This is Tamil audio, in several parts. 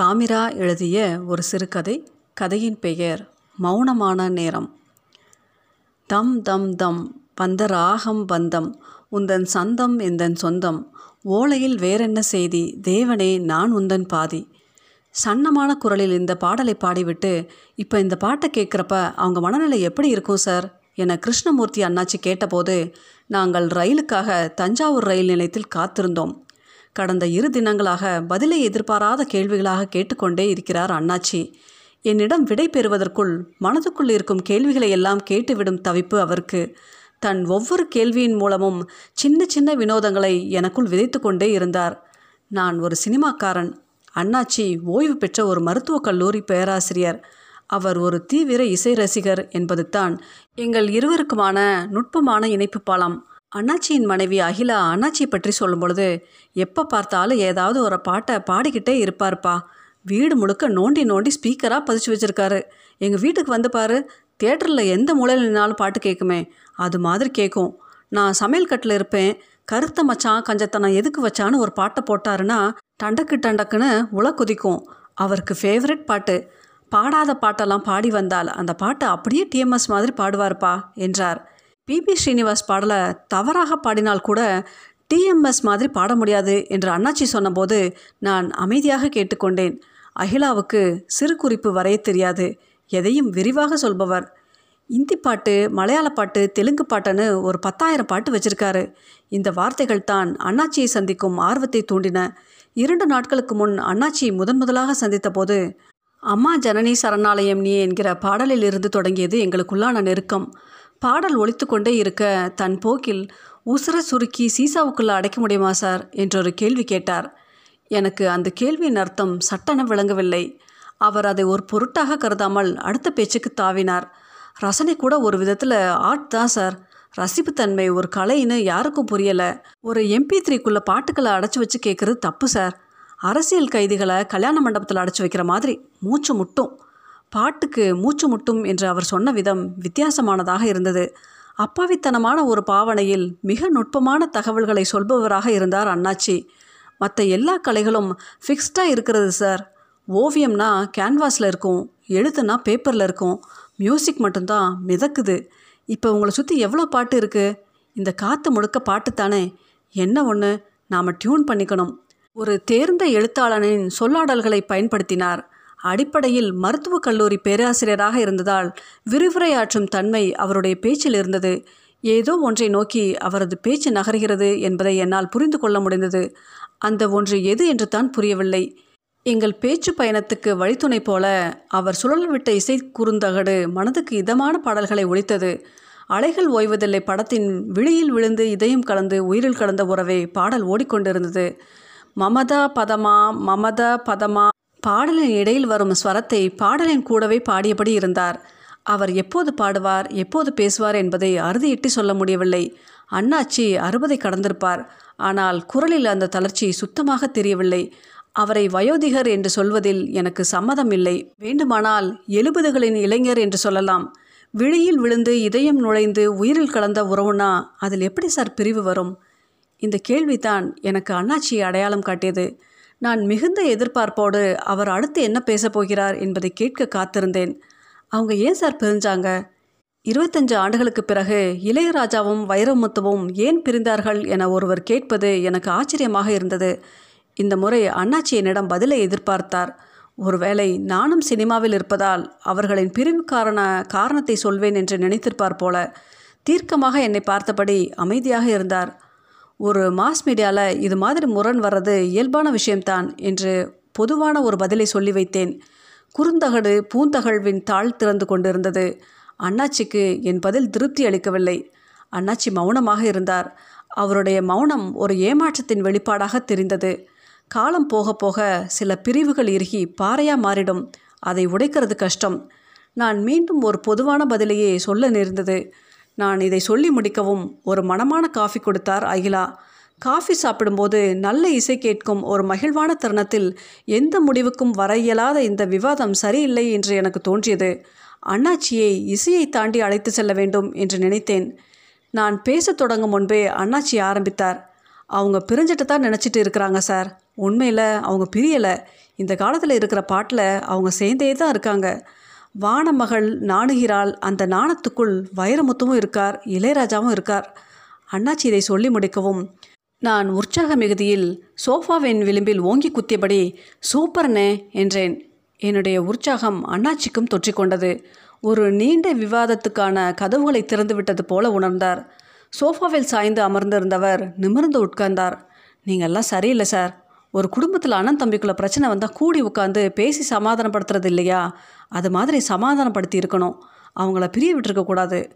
தாமிரா எழுதிய ஒரு சிறுகதை கதையின் பெயர் மௌனமான நேரம் தம் தம் தம் வந்த ராகம் பந்தம் உந்தன் சந்தம் எந்தன் சொந்தம் ஓலையில் வேறென்ன செய்தி தேவனே நான் உந்தன் பாதி. சன்னமான குரலில் இந்த பாடலை பாடிவிட்டு இப்போ இந்த பாட்டை கேட்குறப்ப அவங்க மனநிலை எப்படி இருக்கும் சார் என கிருஷ்ணமூர்த்தி அண்ணாச்சி கேட்டபோது நாங்கள் ரயிலுக்காக தஞ்சாவூர் ரயில் நிலையத்தில் காத்திருந்தோம். கடந்த இரு தினங்களாக பதிலை எதிர்பாராத கேள்விகளாக கேட்டுக்கொண்டே இருக்கிறார் அண்ணாச்சி. என்னிடம் விடை பெறுவதற்குள் மனதுக்குள் இருக்கும் கேள்விகளை எல்லாம் கேட்டுவிடும் தவிப்பு அவருக்கு. தன் ஒவ்வொரு கேள்வியின் மூலமும் சின்ன சின்ன வினோதங்களை எனக்குள் விதைத்து கொண்டே இருந்தார். நான் ஒரு சினிமாக்காரன். அண்ணாச்சி ஓய்வு பெற்ற ஒரு மருத்துவக் கல்லூரி பேராசிரியர். அவர் ஒரு தீவிர இசை ரசிகர் என்பது தான் எங்கள் இருவருக்குமான நுட்பமான இணைப்பு பாலம். அண்ணாச்சியின் மனைவி அகிலா அண்ணாச்சியை பற்றி சொல்லும் பொழுது எப்போ பார்த்தாலும் ஏதாவது ஒரு பாட்டை பாடிக்கிட்டே இருப்பார்ப்பா. வீடு முழுக்க நோண்டி நோண்டி ஸ்பீக்கராக பதிச்சு வச்சுருக்காரு. எங்கள் வீட்டுக்கு வந்து பாரு தேட்டரில் எந்த மூலையில் நின்னாலும் பாட்டு கேட்குமே அது மாதிரி கேட்கும் நான் சமையல் கட்டில் இருப்பேன். கருத்த மச்சான் கஞ்சத்தனம் எதுக்கு வச்சான்னு ஒரு பாட்டை போட்டாருன்னா டண்டக்கு டண்டக்குன்னு உல குதிக்கும். அவருக்கு ஃபேவரட் பாட்டு. பாடாத பாட்டெல்லாம் பாடி வந்தால் அந்த பாட்டை அப்படியே டிஎம்எஸ் மாதிரி பாடுவார்ப்பா என்றார். பிபி ஸ்ரீனிவாஸ் பாடலை தவறாக பாடினால் கூட டிஎம்எஸ் மாதிரி பாட முடியாது என்று அண்ணாச்சி சொன்னபோது நான் அமைதியாக கேட்டுக்கொண்டேன். அகிலாவுக்கு சிறு குறிப்பு வரைய தெரியாது. எதையும் விரிவாக சொல்பவர். இந்தி பாட்டு மலையாள பாட்டு தெலுங்கு பாட்டுன்னு ஒரு பத்தாயிரம் பாட்டு வச்சிருக்காரு. இந்த வார்த்தைகள் தான் அண்ணாச்சியை சந்திக்கும் ஆர்வத்தை தூண்டின. இரண்டு நாட்களுக்கு முன் அண்ணாச்சி முதன் முதலாக சந்தித்த போது அம்மா ஜனனி சரணாலயம் நீ என்கிற பாடலில் இருந்து தொடங்கியது எங்களுக்குள்ளான நெருக்கம். பாடல் ஒழித்து கொண்டே இருக்க தன் போக்கில் உசுர சுருக்கி சீசாவுக்குள்ளே அடைக்க முடியுமா சார்? என்றொரு கேள்வி கேட்டார். எனக்கு அந்த கேள்வியின் அர்த்தம் சட்டென விளங்கவில்லை. அவர் அதை ஒரு பொருட்டாக கருதாமல் அடுத்த பேச்சுக்கு தாவினார். ரசனை கூட ஒரு விதத்தில் ஆர்ட் தான் சார். ரசிப்புத்தன்மை ஒரு கலைன்னு யாருக்கும் புரியலை. ஒரு எம்பி த்ரீக்குள்ளே பாட்டுக்களை அடைச்சி வச்சு கேட்குறது தப்பு சார். அரசியல் கைதிகளை கல்யாண மண்டபத்தில் அடைச்சி வைக்கிற மாதிரி மூச்சு முட்டும். பாட்டுக்கு மூச்சு முட்டும் என்று அவர் சொன்ன விதம் வித்தியாசமானதாக இருந்தது. அப்பாவித்தனமான ஒரு பாவனையில் மிக நுட்பமான தகவல்களை சொல்பவராக இருந்தார் அண்ணாச்சி. மற்ற எல்லா கலைகளும் ஃபிக்ஸ்டாக இருக்கிறது சார் ஓவியம்னா கேன்வாஸில் இருக்கும் எழுத்துனா பேப்பரில் இருக்கும். மியூசிக் மட்டும்தான் மிதக்குது. இப்போ உங்களை சுற்றி எவ்வளோ பாட்டு இருக்குது இந்த காற்று முழுக்க பாட்டு தானே. என்ன ஒன்று நாம் டியூன் பண்ணிக்கணும். ஒரு தேர்ந்த எழுத்தாளனின் சொல்லாடல்களை பயன்படுத்தினார். அடிப்படையில் மருத்துவக் கல்லூரி பேராசிரியராக இருந்ததால் விரிவுரையாற்றும் தன்மை அவருடைய பேச்சில் இருந்தது. ஏதோ ஒன்றை நோக்கி அவரது பேச்சு நகர்கிறது என்பதை என்னால் புரிந்து கொள்ள முடிந்தது. அந்த ஒன்று எது என்று தான் புரியவில்லை. எங்கள் பேச்சு பயணத்துக்கு வழித்துணை போல அவர் சுழல் விட்ட இசை குறுந்தகடு மனதுக்கு இதமான பாடல்களை ஒழித்தது அலைகள் ஓய்வதில்லை படத்தின் விழியில் விழுந்து இதயம் கலந்து உயிரில் கலந்த உறவே பாடல் ஓடிக்கொண்டிருந்தது. மமதா பதமா மமதா பதமா பாடலின் இடையில் வரும் ஸ்வரத்தை பாடலின் கூடவே பாடியபடி இருந்தார். அவர் எப்போது பாடுவார் எப்போது பேசுவார் என்பதை அறுதியிட்டு சொல்ல முடியவில்லை. அண்ணாச்சி அறுபதை கடந்திருப்பார். ஆனால் குரலில் அந்த தளர்ச்சி சுத்தமாக தெரியவில்லை. அவரை வயோதிகர் என்று சொல்வதில் எனக்கு சம்மதம் இல்லை. வேண்டுமானால் எழுபதுகளின் இளைஞர் என்று சொல்லலாம். விழியில் விழுந்து இதயம் நுழைந்து உயிரில் கலந்த உறவுனா அதில் எப்படி சார் பிரிவு வரும்? இந்த கேள்விதான் எனக்கு அண்ணாச்சியை அடையாளம் காட்டியது. நான் மிகுந்த எதிர்பார்ப்போடு அவர் அடுத்து என்ன பேசப் போகிறார் என்பதை கேட்க காத்திருந்தேன். அவங்க ஏன் சார் பிரிஞ்சாங்க? இருபத்தஞ்சு ஆண்டுகளுக்கு பிறகு இளையராஜாவும் வைரமுத்துவும் ஏன் பிரிந்தார்கள் என ஒருவர் கேட்பது எனக்கு ஆச்சரியமாக இருந்தது. இந்த முறை அண்ணாச்சி என்னிடம் பதிலை எதிர்பார்த்தார். ஒருவேளை நானும் சினிமாவில் இருப்பதால் அவர்களின் பிரிவுக்கான காரணத்தை சொல்வேன் என்று நினைத்திருப்பார் போல. தீர்க்கமாக என்னை பார்த்தபடி அமைதியாக இருந்தார். ஒரு மாஸ் மீடியாவில் இது மாதிரி முரண் வர்றது இயல்பான விஷயம்தான் என்று பொதுவான ஒரு பதிலை சொல்லி வைத்தேன். குறுந்தகடு பூந்தகழ்வின் தாழ் திறந்து கொண்டிருந்தது. அண்ணாச்சிக்கு என் பதில் திருப்தி அளிக்கவில்லை. அண்ணாச்சி மௌனமாக இருந்தார். அவருடைய மௌனம் ஒரு ஏமாற்றத்தின் வெளிப்பாடாக தெரிந்தது. காலம் போக போக சில பிரிவுகள் இறுகி பாறையாக மாறிடும். அதை உடைக்கிறது கஷ்டம். நான் மீண்டும் ஒரு பொதுவான பதிலையே சொல்ல நேர்ந்தது. நான் இதை சொல்லி முடிக்கவும் ஒரு மனமான காஃபி கொடுத்தார் அகிலா. காஃபி சாப்பிடும்போது நல்ல இசை கேட்கும் ஒரு மகிழ்வான தருணத்தில் எந்த முடிவுக்கும் வர இயலாத இந்த விவாதம் சரியில்லை என்று எனக்கு தோன்றியது. அண்ணாச்சியை இசையை தாண்டி அழைத்து செல்ல வேண்டும் என்று நினைத்தேன். நான் பேசத் தொடங்கும் முன்பே அண்ணாச்சி ஆரம்பித்தார். அவங்க பிரிஞ்சிட்டு தான் நினச்சிட்டு இருக்கிறாங்க சார். உண்மையில் அவங்க பிரியலை. இந்த காலத்தில் இருக்கிற பாட்டில் அவங்க சேர்ந்தே தான் இருக்காங்க. வானமகள் நாணுகிறாள். அந்த நாணத்துக்குள் வைரமுத்துவும் இருக்கார் இளையராஜாவும் இருக்கார். அண்ணாச்சி இதை சொல்லி முடிக்கவும் நான் உற்சாக மிகுதியில் சோஃபாவின் விளிம்பில் ஓங்கி குத்தியபடி சூப்பர்னே என்றேன். என்னுடைய உற்சாகம் அண்ணாச்சிக்கும் தொற்றிக்கொண்டது. ஒரு நீண்ட விவாதத்துக்கான கதவுகளை திறந்துவிட்டது போல உணர்ந்தார். சோஃபாவில் சாய்ந்து அமர்ந்திருந்தவர் நிமிர்ந்து உட்கார்ந்தார். நீங்கள்லாம் சரியில்லை சார். ஒரு குடும்பத்தில் அண்ணன் தம்பிக்குள்ள பிரச்சனை வந்தால் கூடி உட்காந்து பேசி சமாதானப்படுத்துறது இல்லையா? அது மாதிரி சமாதானப்படுத்தி இருக்கணும். அவங்கள பிரிய விட்டுருக்கக்கூடாது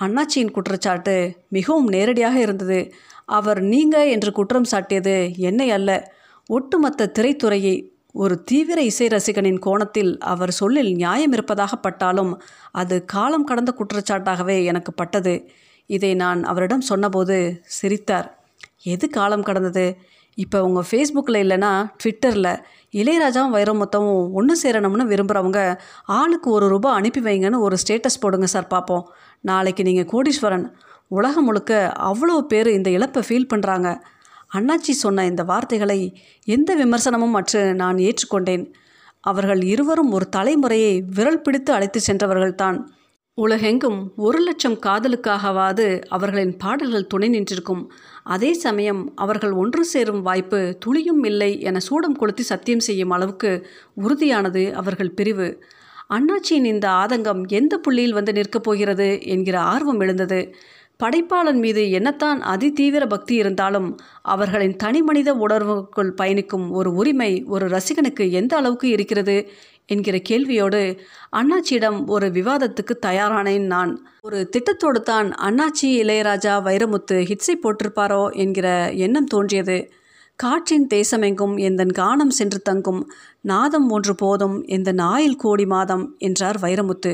அண்ணாச்சியின் குற்றச்சாட்டு மிகவும் நேரடியாக இருந்தது. அவர் நீங்கள் என்று குற்றம் சாட்டியது என்னை அல்ல. ஒட்டுமொத்த திரைத்துறையை ஒரு தீவிர இசை ரசிகனின் கோணத்தில் அவர் சொல்லில் நியாயம் இருப்பதாக பட்டாலும் அது காலம் கடந்த குற்றச்சாட்டாகவே எனக்கு பட்டது. இதை நான் அவரிடம் சொன்னபோது சிரித்தார். எது காலம் கடந்தது? இப்போ உங்கள் ஃபேஸ்புக்கில் இல்லைன்னா ட்விட்டரில் இளையராஜாவும் வைரமுத்தமும் ஒன்று சேரணும்னு விரும்புகிறவங்க ஆளுக்கு ஒரு ரூபா அனுப்பி வைங்கன்னு ஒரு ஸ்டேட்டஸ் போடுங்க சார் பார்ப்போம் நாளைக்கு நீங்கள் கோடீஸ்வரன். உலகம் முழுக்க அவ்வளோ பேர் இந்த இழப்பை ஃபீல் பண்ணுறாங்க அண்ணாச்சி சொன்ன இந்த வார்த்தைகளை எந்த விமர்சனமும் அற்று நான் ஏற்றுக்கொண்டேன். அவர்கள் இருவரும் ஒரு தலைமுறையை விரல் பிடித்து அழைத்து சென்றவர்கள்தான். உலகெங்கும் ஒரு லட்சம் காதலுக்காகவாது அவர்களின் பாடல்கள் துணை நின்றிருக்கும். அதே சமயம் அவர்கள் ஒன்று சேரும் வாய்ப்பு துளியும் இல்லை என சூடம் கொளுத்தி சத்தியம் செய்யும் அளவுக்கு உறுதியானது அவர்கள் பிரிவு. அண்ணாச்சியின் இந்த ஆதங்கம் எந்த புள்ளியில் வந்து நிற்கப் போகிறது என்கிற ஆர்வம் எழுந்தது. படைப்பாளன் மீது என்னத்தான் அதிதீவிர பக்தி இருந்தாலும் அவர்களின் தனிமனித உணர்வுக்குள் பயணிக்கும் ஒரு உரிமை ஒரு ரசிகனுக்கு எந்த அளவுக்கு இருக்கிறது என்கிற கேள்வியோடு அண்ணாச்சியிடம் ஒரு விவாதத்துக்கு தயாரானேன் நான். ஒரு திட்டத்தோடு தான் அண்ணாச்சி இளையராஜா வைரமுத்து ஹிட்ஸை போட்டிருப்பாரோ என்கிற எண்ணம் தோன்றியது. காற்றின் தேசமெங்கும் எந்தன் கானம் சென்று தங்கும் நாதம் ஒன்று போதும் எந்த ஆயில் கோடி மாதம் என்றார் வைரமுத்து.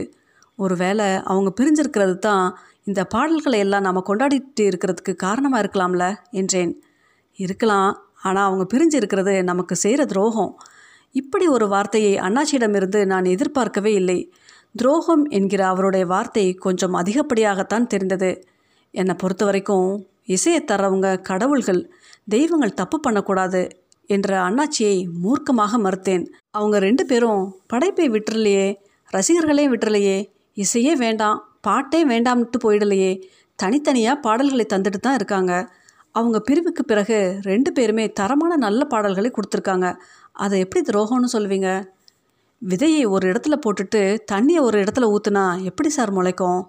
ஒருவேளை அவங்க பிரிஞ்சிருக்கிறது தான் இந்த பாடல்களை எல்லாம் நாம் கொண்டாடிட்டு இருக்கிறதுக்கு காரணமாக இருக்கலாம்ல என்றேன். இருக்கலாம். ஆனால் அவங்க பிரிஞ்சு இருக்கிறது நமக்கு செய்கிற துரோகம். இப்படி ஒரு வார்த்தையை அண்ணாச்சியிடமிருந்து நான் எதிர்பார்க்கவே இல்லை. துரோகம் என்கிற அவருடைய வார்த்தை கொஞ்சம் அதிகப்படியாகத்தான் தெரிந்தது. என்னை பொறுத்த வரைக்கும் இசையை தரவங்க கடவுள்கள் தெய்வங்கள் தப்பு பண்ணக்கூடாது என்ற அண்ணாச்சியை மூர்க்கமாக மறுத்தேன். அவங்க ரெண்டு பேரும் படைப்பை விட்டுறலையே ரசிகர்களே விட்டுறலையே இசையே வேண்டாம் பாட்டே வேண்டாம்ட்டு போயிடலையே. தனித்தனியாக பாடல்களை தந்துட்டு தான் இருக்காங்க. அவங்க பிரிவுக்கு பிறகு ரெண்டு பேருமே தரமான நல்ல பாடல்களை கொடுத்துருக்காங்க. அதை எப்படி துரோகம்னு சொல்வீங்க விதையை ஒரு இடத்துல போட்டுட்டு தண்ணியை ஒரு இடத்துல ஊற்றுனா எப்படி சார் முளைக்கும்?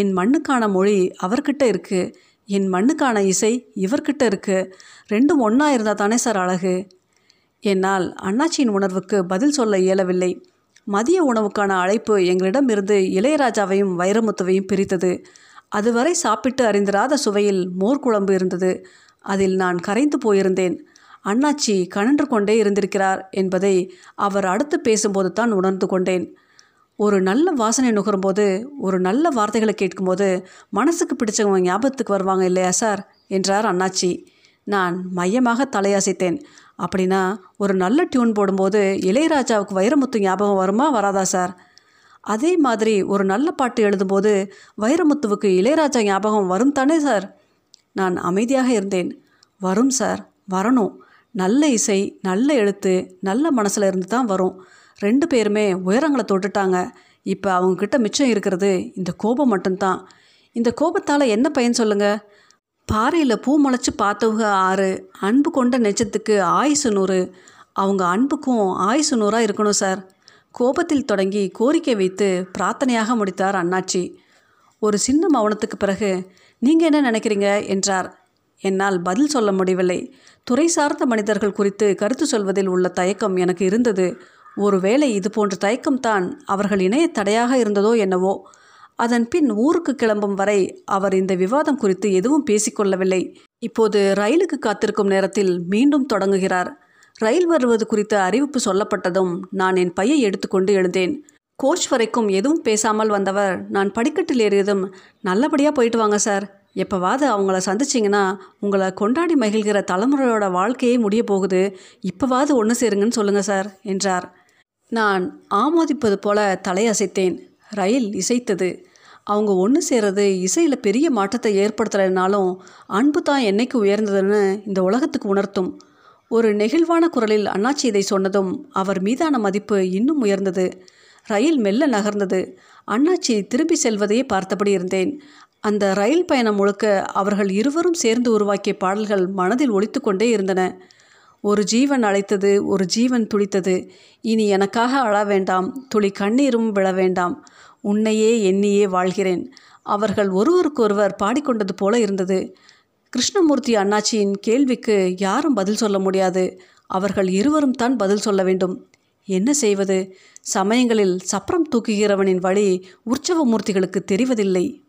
என் மண்ணுக்கான மொழி அவர்கிட்ட இருக்குது என் மண்ணுக்கான இசை இவர்கிட்ட இருக்குது ரெண்டும் ஒன்றா இருந்தால் தானே சார் அழகு? என்னால் அண்ணாச்சியின் உணர்வுக்கு பதில் சொல்ல இயலவில்லை. மதிய உணவுக்கான அழைப்பு எங்களிடம் இருந்து இளையராஜாவையும் வைரமுத்துவையும் பிரித்தது. அதுவரை சாப்பிட்டு அறிந்திராத சுவையில் மோர் குழம்பு இருந்தது. அதில் நான் கரைந்து போயிருந்தேன். அண்ணாச்சி கணன்று கொண்டே இருந்திருக்கிறார் என்பதை அவர் அடுத்து பேசும்போது தான் உணர்ந்து கொண்டேன். ஒரு நல்ல வாசனை நுகரும்போது ஒரு நல்ல வார்த்தைகளை கேட்கும்போது மனசுக்கு பிடிச்சவங்க ஞாபகத்துக்கு வருவாங்க இல்லையா சார்? என்றார் அண்ணாச்சி. நான் மையமாக தலையசைத்தேன். அப்படின்னா ஒரு நல்ல டியூன் போடும்போது இளையராஜாவுக்கு வைரமுத்து ஞாபகம் வருமா? வராதா சார்? அதே மாதிரி ஒரு நல்ல பாட்டு எழுதும்போது வைரமுத்துவுக்கு இளையராஜா ஞாபகம் வரும் தானே சார்? நான் அமைதியாக இருந்தேன். வரும் சார். வரணும். நல்ல இசை நல்ல எழுத்து நல்ல மனசில் இருந்து தான் வரும். ரெண்டு பேருமே உயரங்களை தொட்டுட்டாங்க. இப்போ அவங்கக்கிட்ட மிச்சம் இருக்கிறது இந்த கோபம் மட்டும்தான். இந்த கோபத்தால் என்ன பயன் சொல்லுங்கள் பாறையில் பூ முளைச்சி பார்த்தவங்க ஆறு. அன்பு கொண்ட நெச்சத்துக்கு ஆயுசு நூறு. அவங்க அன்புக்கும் ஆயுசு நூறாக இருக்கணும் சார். கோபத்தில் தொடங்கி கோரிக்கை வைத்து பிரார்த்தனையாக முடித்தார் அண்ணாச்சி. ஒரு சின்ன மௌனத்துக்கு பிறகு நீங்கள் என்ன நினைக்கிறீங்க? என்றார். என்னால் பதில் சொல்ல முடியவில்லை. துறை சார்ந்த மனிதர்கள் குறித்து கருத்து சொல்வதில் உள்ள தயக்கம் எனக்கு இருந்தது. ஒருவேளை இது போன்ற தயக்கம்தான் அவர்கள் இணைய தடையாக இருந்ததோ என்னவோ. அதன் பின் ஊருக்கு கிளம்பும் வரை அவர் இந்த விவாதம் குறித்து எதுவும் பேசிக்கொள்ளவில்லை. இப்போது ரயிலுக்கு காத்திருக்கும் நேரத்தில் மீண்டும் தொடங்குகிறார். ரயில் வருவது குறித்த அறிவிப்பு சொல்லப்பட்டதும் நான் என் பையை எடுத்துக்கொண்டு எழுந்தேன். கோச் வரைக்கும் எதுவும் பேசாமல் வந்தவர் நான் படிக்கட்டில் ஏறியதும் நல்லபடியாக போயிட்டு வாங்க சார். எப்போவாது அவங்கள சந்திச்சிங்கன்னா உங்களை கொண்டாடி மகிழ்கிற தலைமுறையோட வாழ்க்கையே முடிய போகுது. இப்போவாது ஒன்று சேருங்கன்னு சொல்லுங்கள் சார் என்றார். நான் ஆமோதிப்பது போல தலையசைத்தேன். ரயில் இசைத்தது. அவங்க ஒன்று சேரது இசையில் பெரிய மாற்றத்தை ஏற்படுத்தலைனாலும் அன்பு தான் என்னைக்கு உயர்ந்ததுன்னு இந்த உலகத்துக்கு உணர்த்தும். ஒரு நெகிழ்வான குரலில் அண்ணாச்சி இதை சொன்னதும் அவர் மீதான மதிப்பு இன்னும் உயர்ந்தது. ரயில் மெல்ல நகர்ந்தது. அண்ணாச்சி திரும்பி செல்வதையே பார்த்தபடி இருந்தேன். அந்த ரயில் பயணம் முழுக்க அவர்கள் இருவரும் சேர்ந்து உருவாக்கிய பாடல்கள் மனதில் ஒழித்து கொண்டே இருந்தன. ஒரு ஜீவன் அழைத்தது ஒரு ஜீவன் துடித்தது இனி எனக்காக அழ வேண்டாம் துளி கண்ணீரும் விழ வேண்டாம். உன்னையே எண்ணியே வாழ்கிறேன். அவர்கள் ஒருவருக்கொருவர் பாடிக்கொண்டது போல இருந்தது. கிருஷ்ணமூர்த்தி அண்ணாச்சியின் கேள்விக்கு யாரும் பதில் சொல்ல முடியாது. அவர்கள் இருவரும் தான் பதில் சொல்ல வேண்டும். என்ன செய்வது? சமயங்களில் சப்பரம் தூக்குகிறவனின் வழி உற்சவ மூர்த்திகளுக்கு தெரிவதில்லை.